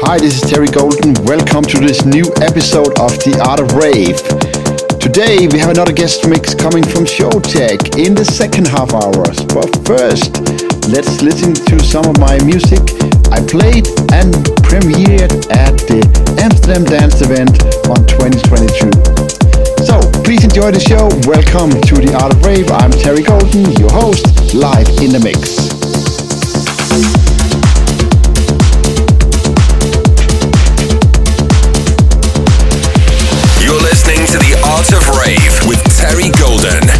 Hi, this is Terry Golden. Welcome to this new episode of The Art of Rave. Today we have another guest mix coming from Showtek in the second half hours. But first, let's listen to some of my music I played and premiered at the Amsterdam Dance event on 2022. So please enjoy the show. Welcome to The Art of Rave. I'm Terry Golden, your host, live in the mix. Art of Rave with Terry Golden. Terry Golden.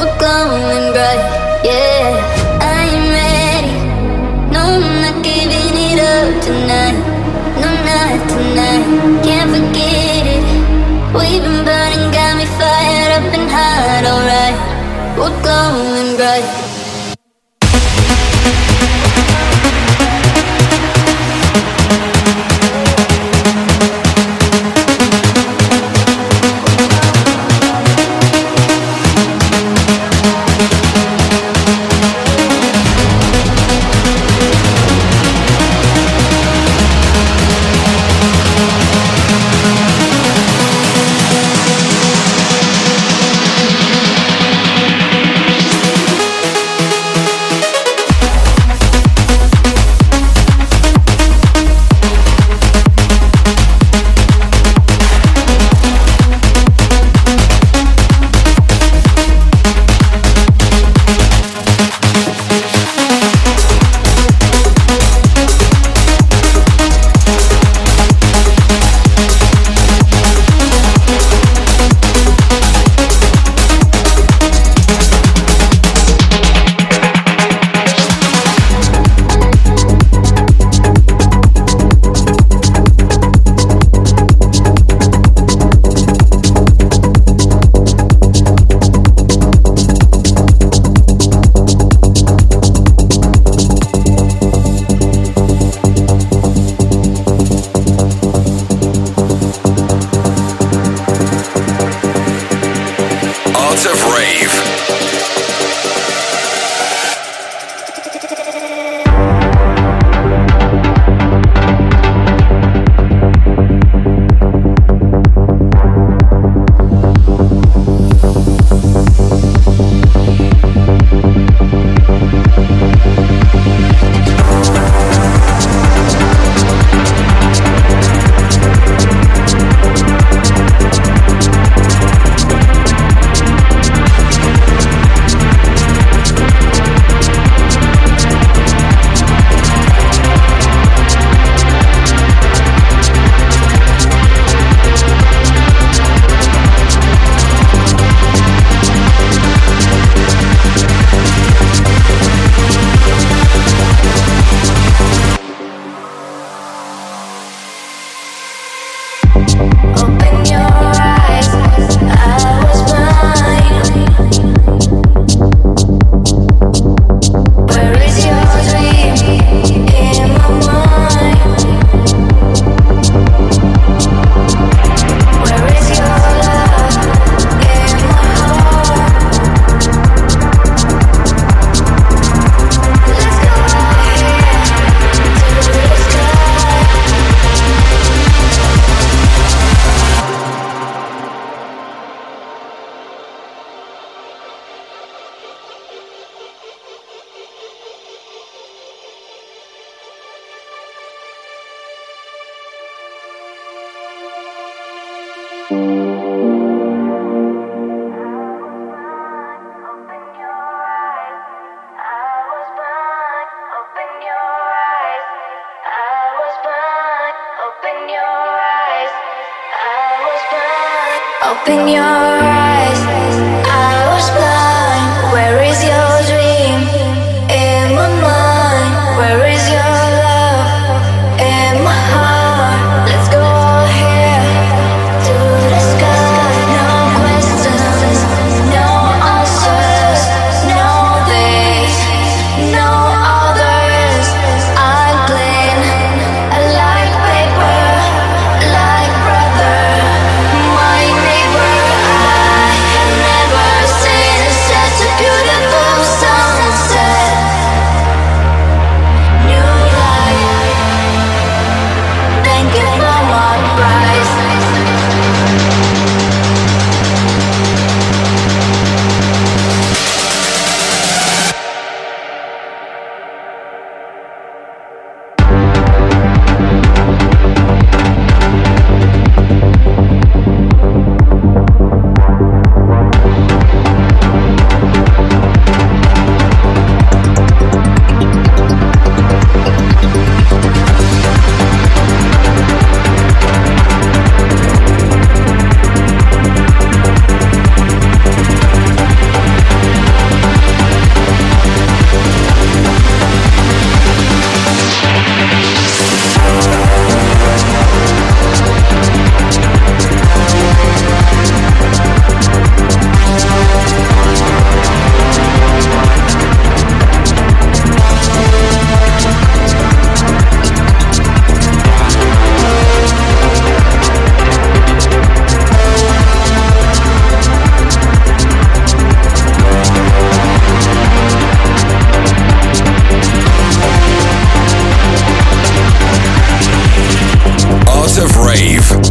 We're glowing bright, yeah. I am ready. No, I'm not giving it up tonight. No, not tonight. Can't forget it. We've been burning, got me fired up and hot, alright. We're glowing bright. Rave.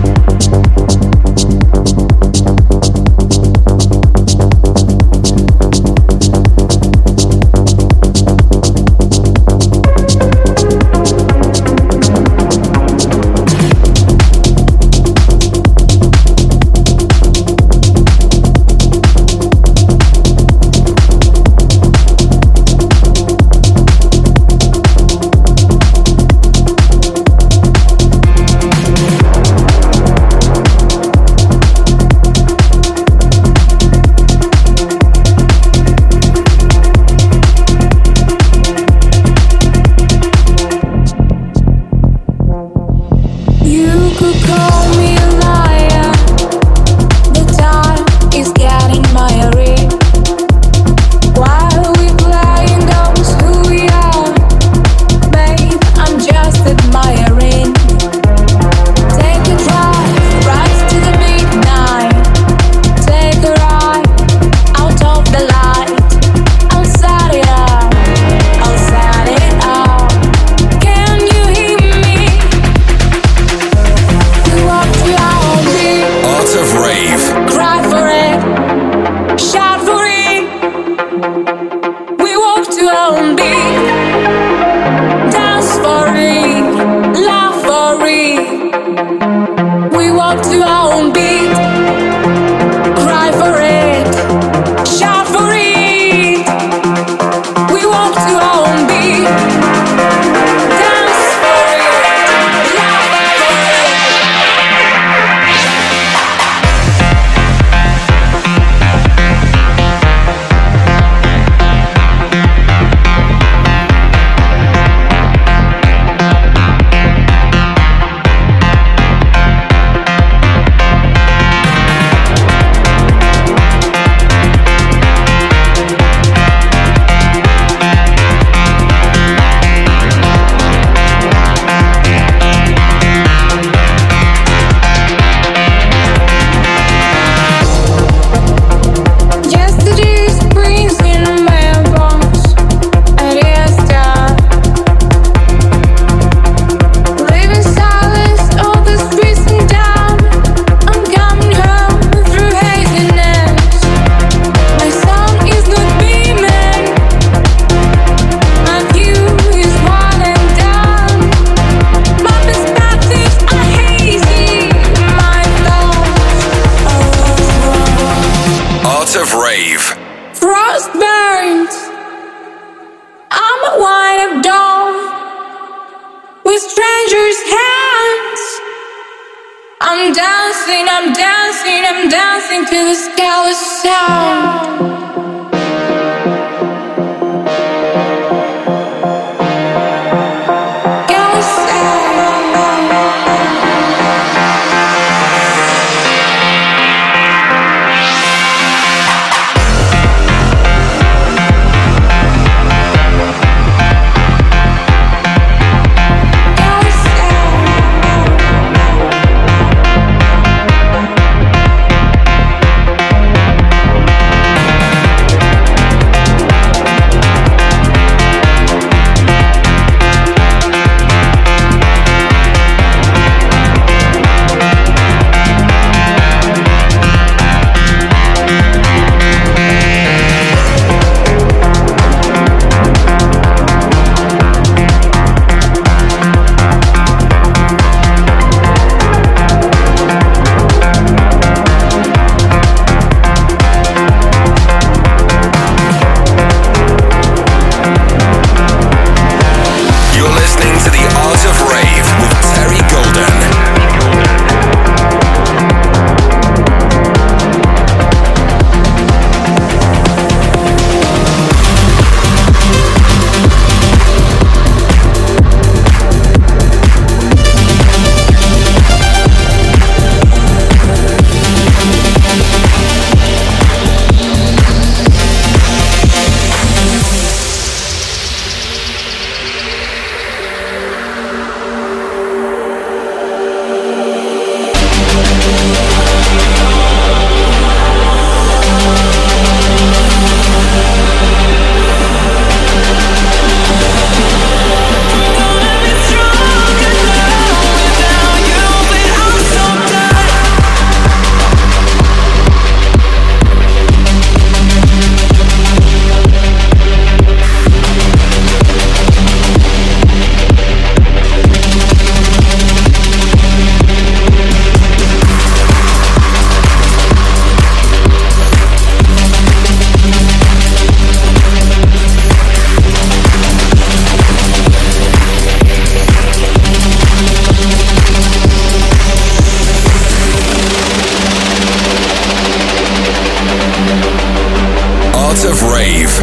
heart of rave.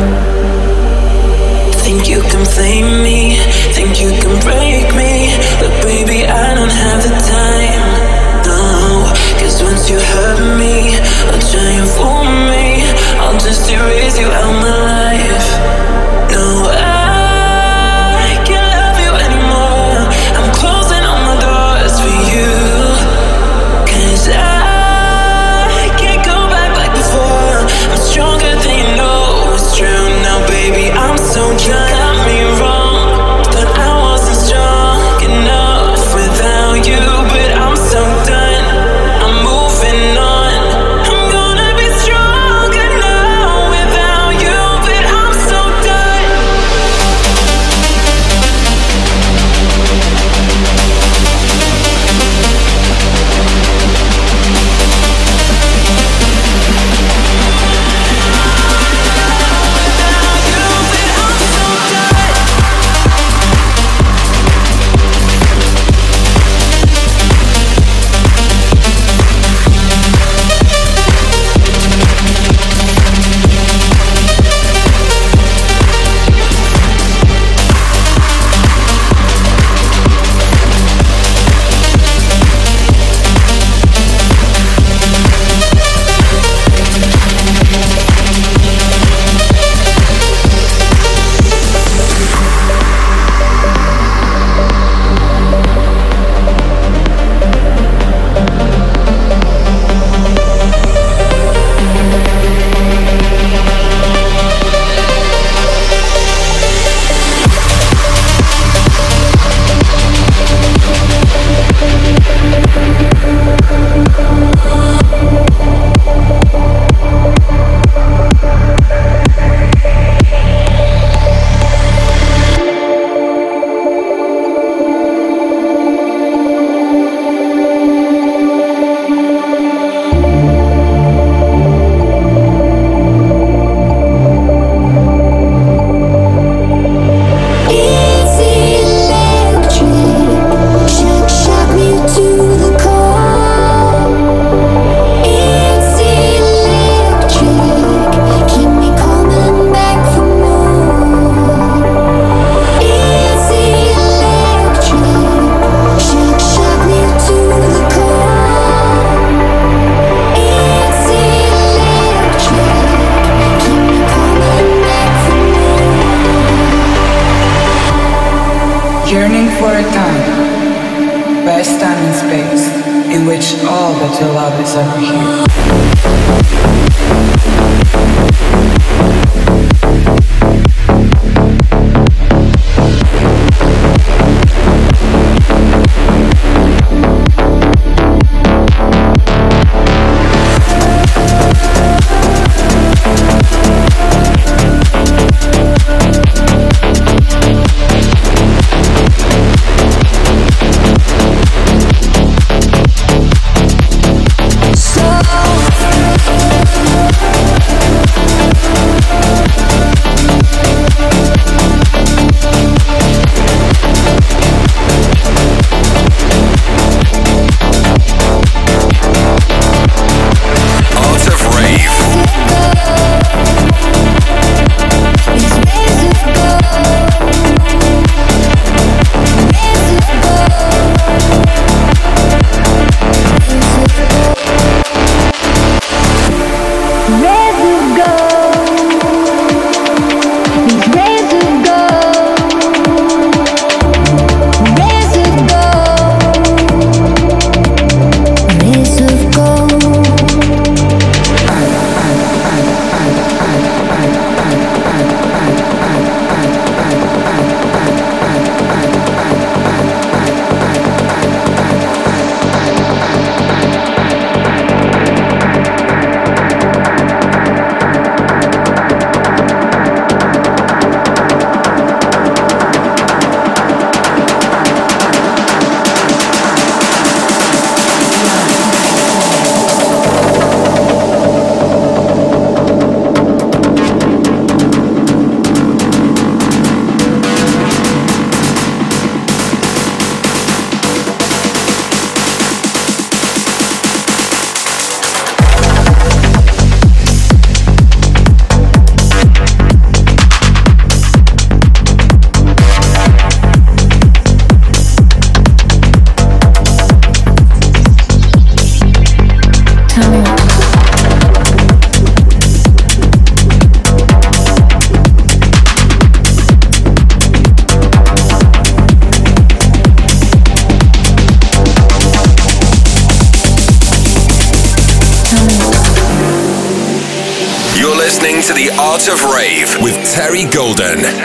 Think you can flame me? Think you can break me? But baby, I don't have the time. No, Cause once you hurt me, I'll try and fool me. I'll just erase you out my life. Golden.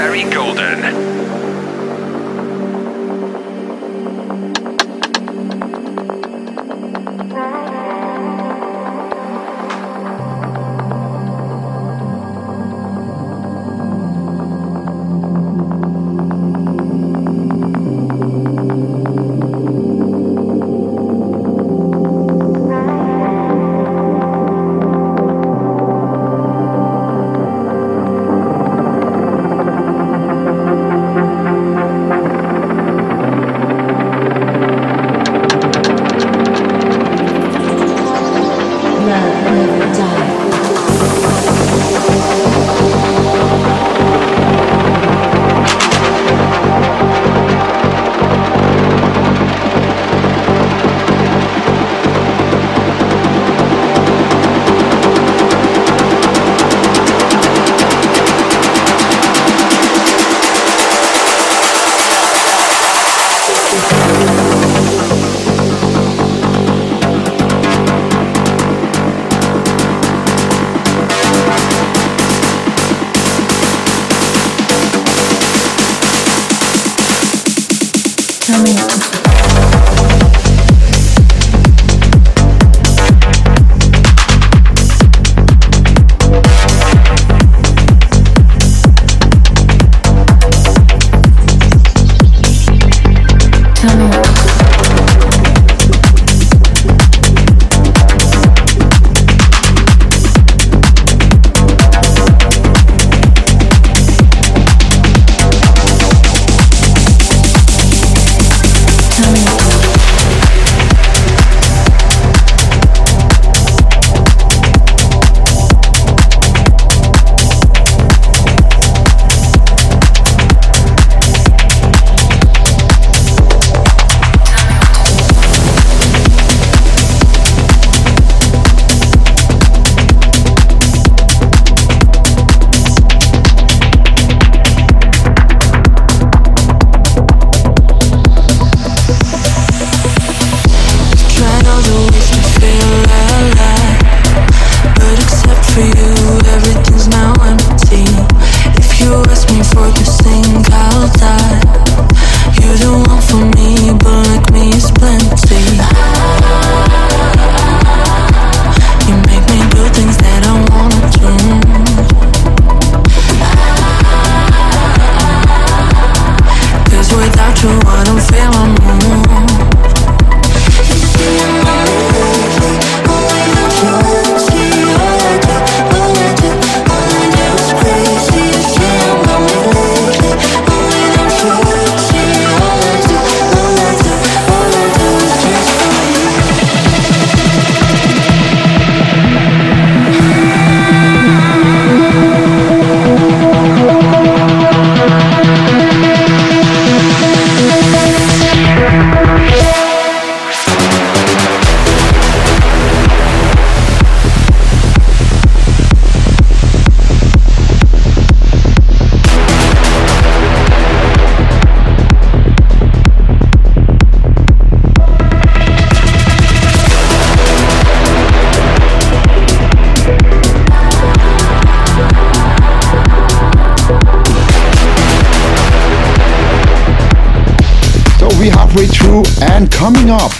through. And coming up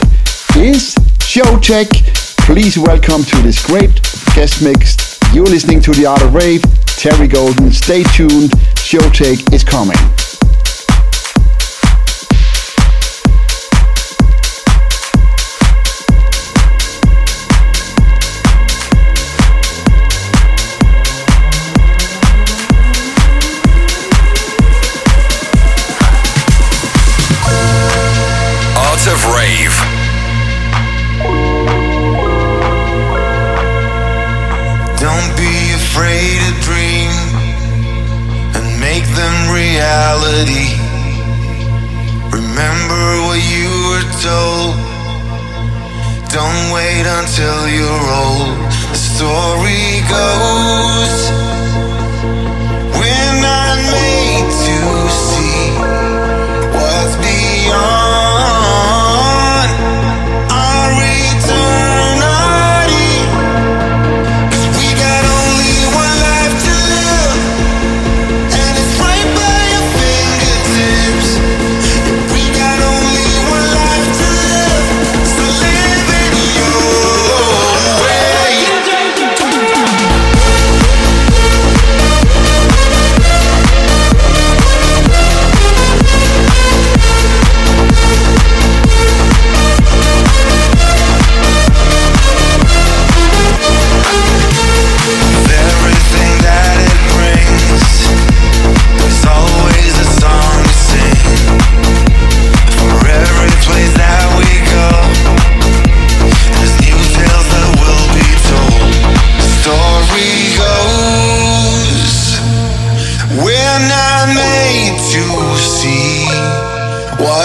is Showtek. Please welcome to this great guest mix. You're listening to The Art of Rave. Terry Golden, stay tuned. Showtek is coming. till you're old. The story goes.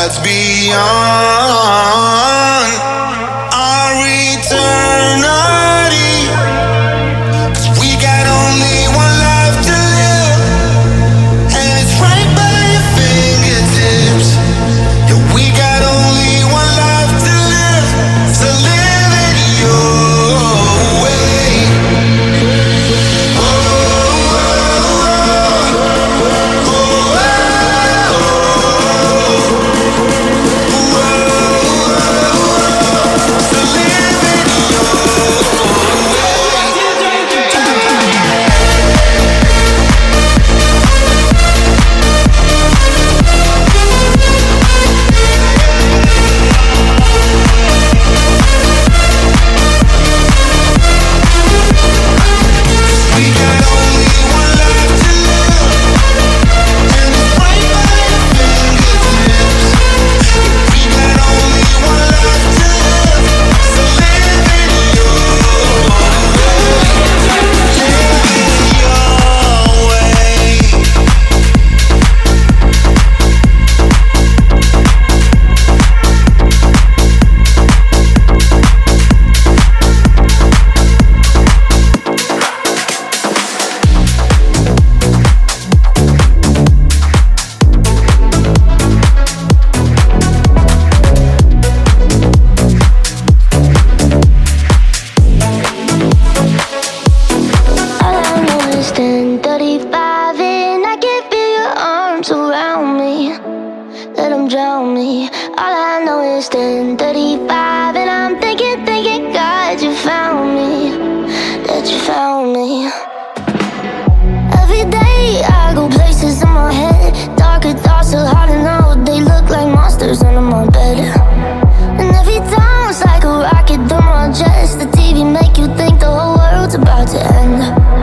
that's beyond. know it's 10:35 and I'm thinking, thinking, God, you found me, that you found me. Every day I go places in my head, darker thoughts are hard to know. They look like monsters under my bed, and every time's like a rocket through my chest. The TV make you think the whole world's about to end.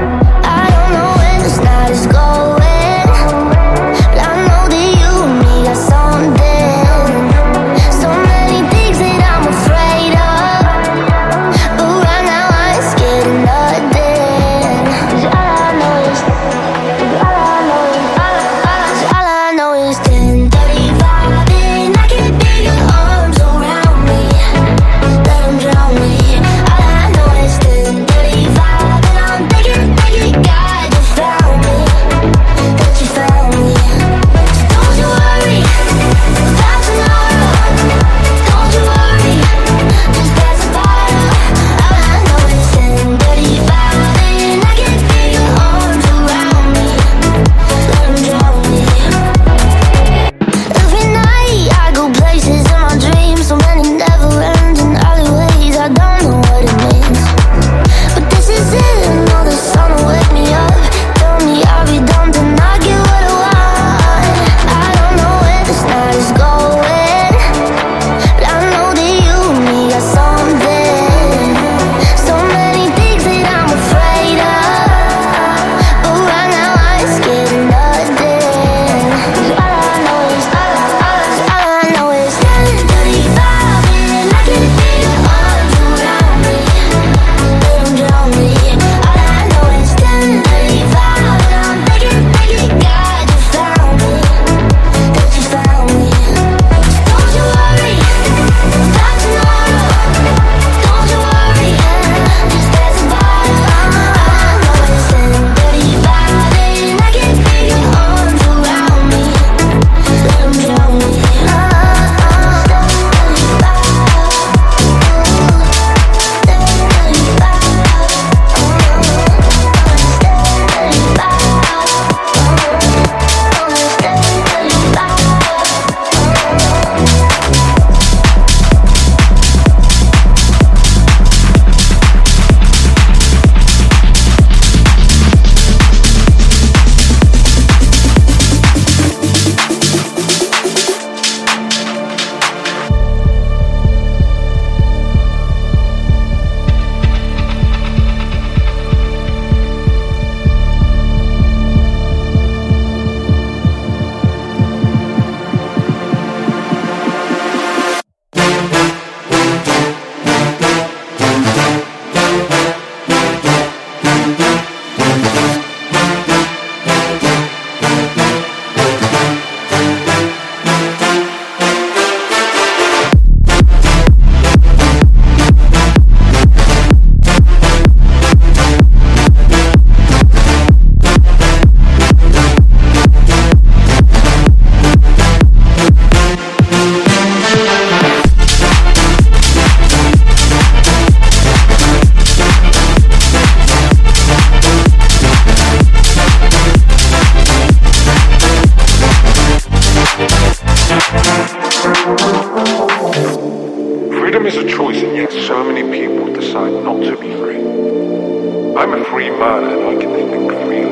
Freedom is a choice, and yet so many people decide not to be free. I'm a free man, and I can think freely.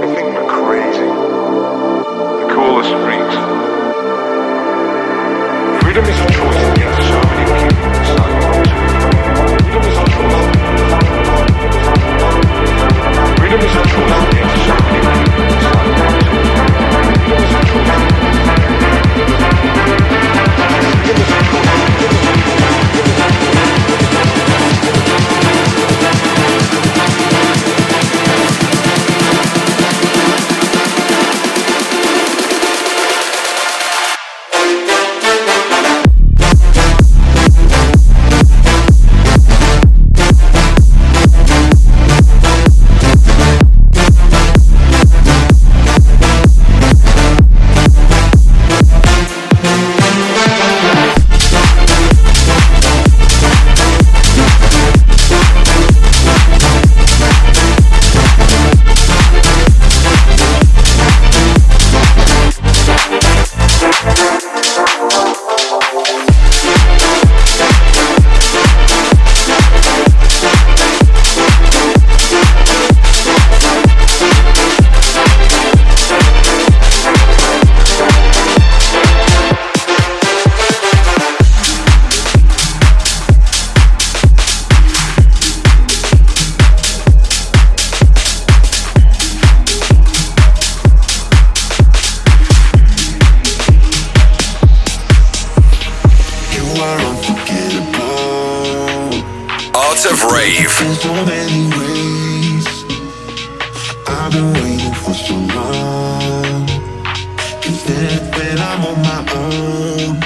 They think we're crazy. They call us freaks. Freedom is a I've been waiting for so long. Is it that I'm on my own?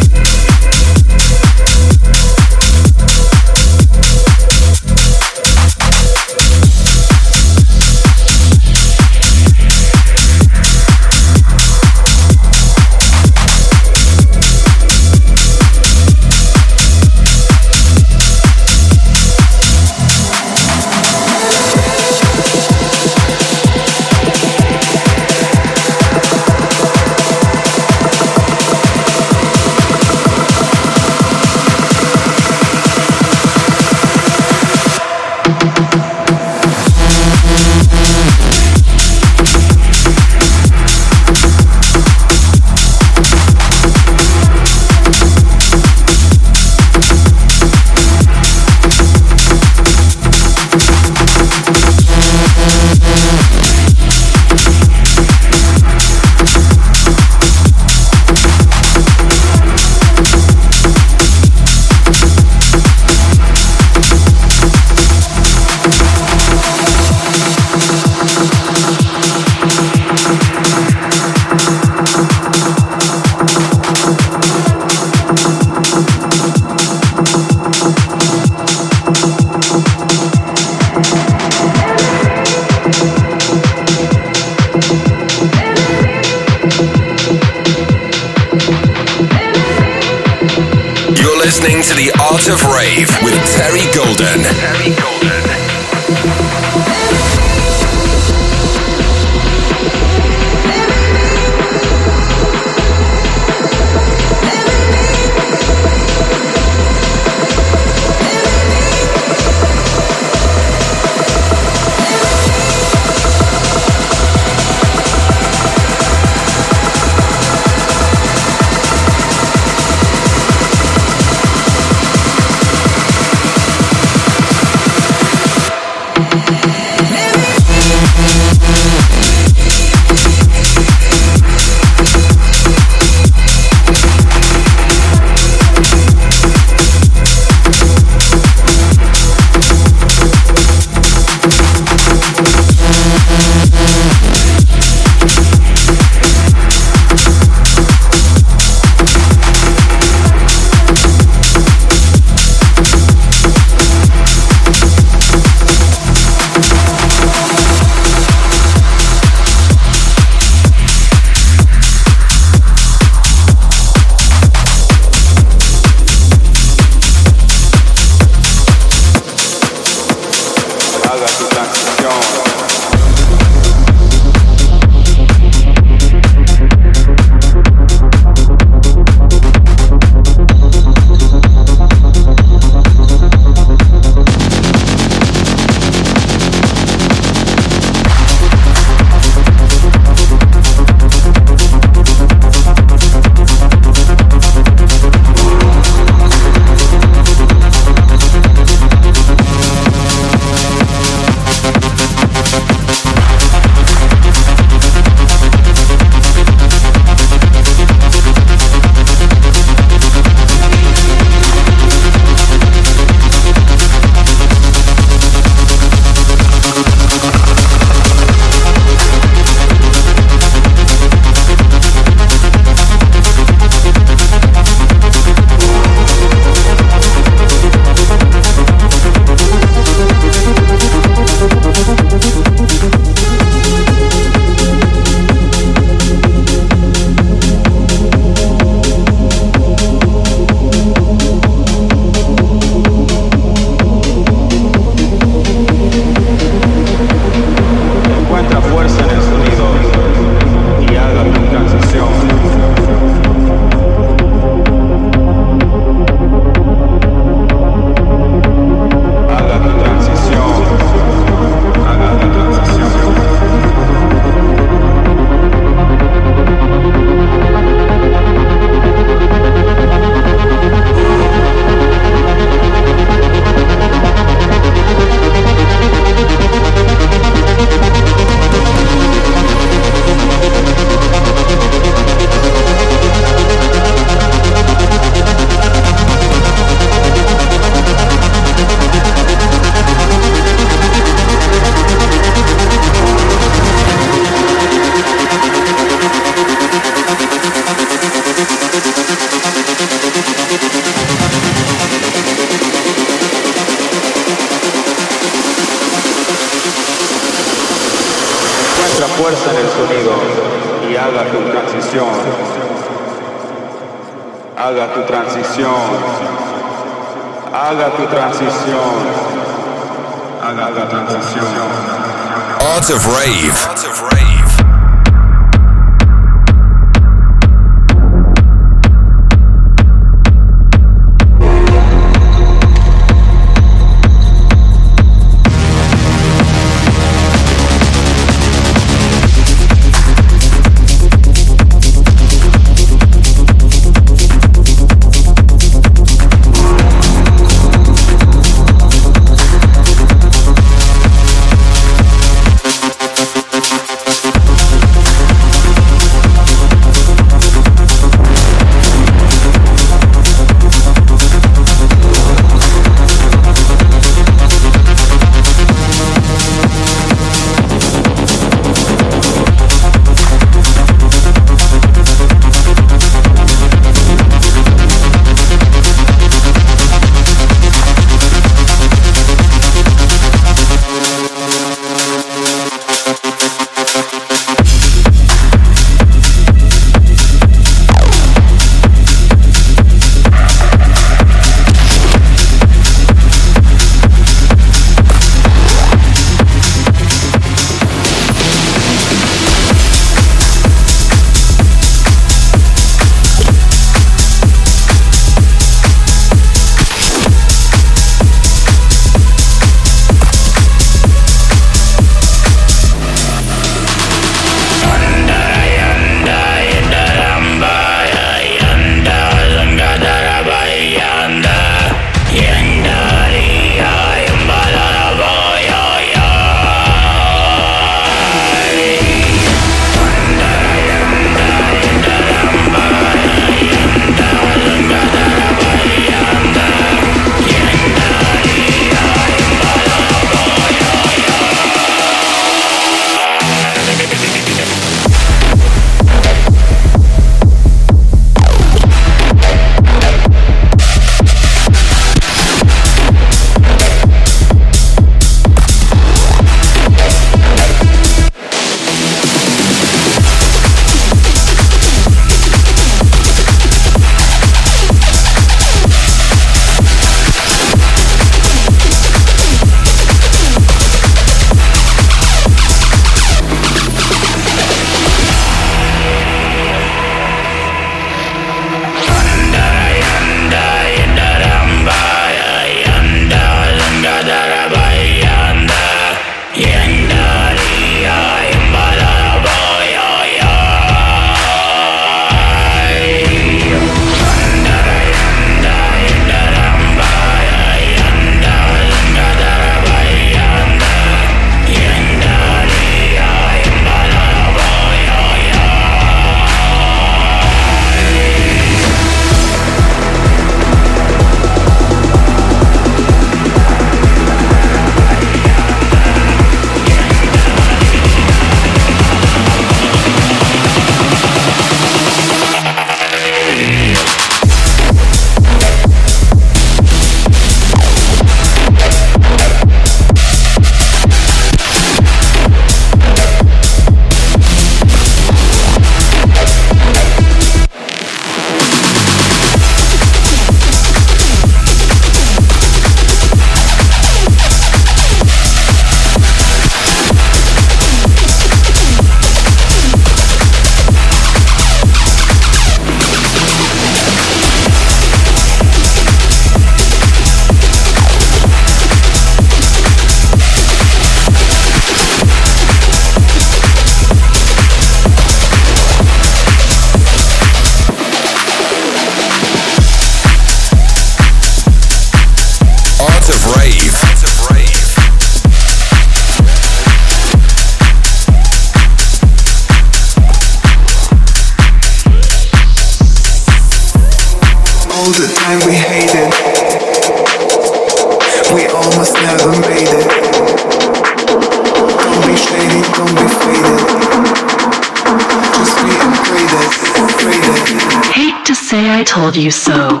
To say I told you so.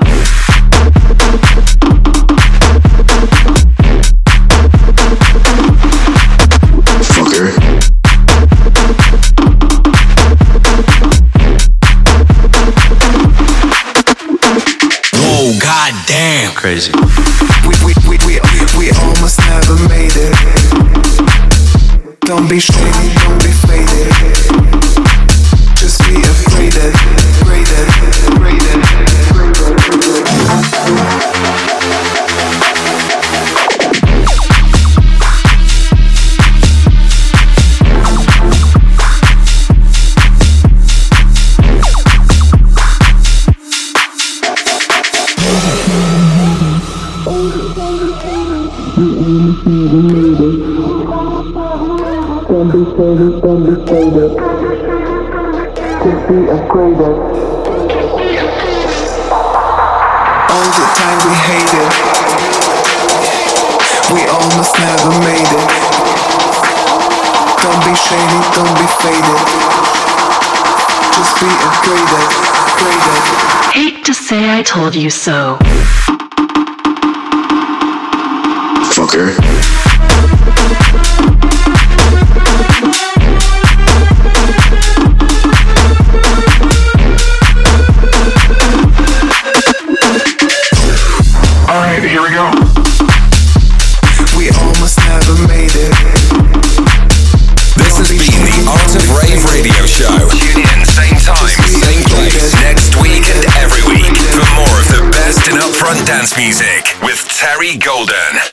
Oh, damn crazy. We, we, we, we, we, we almost never made it. Don't be shady. faded. Just be upgraded, upgraded. Hate to say I told you so. Fucker. dance music with Terry Golden.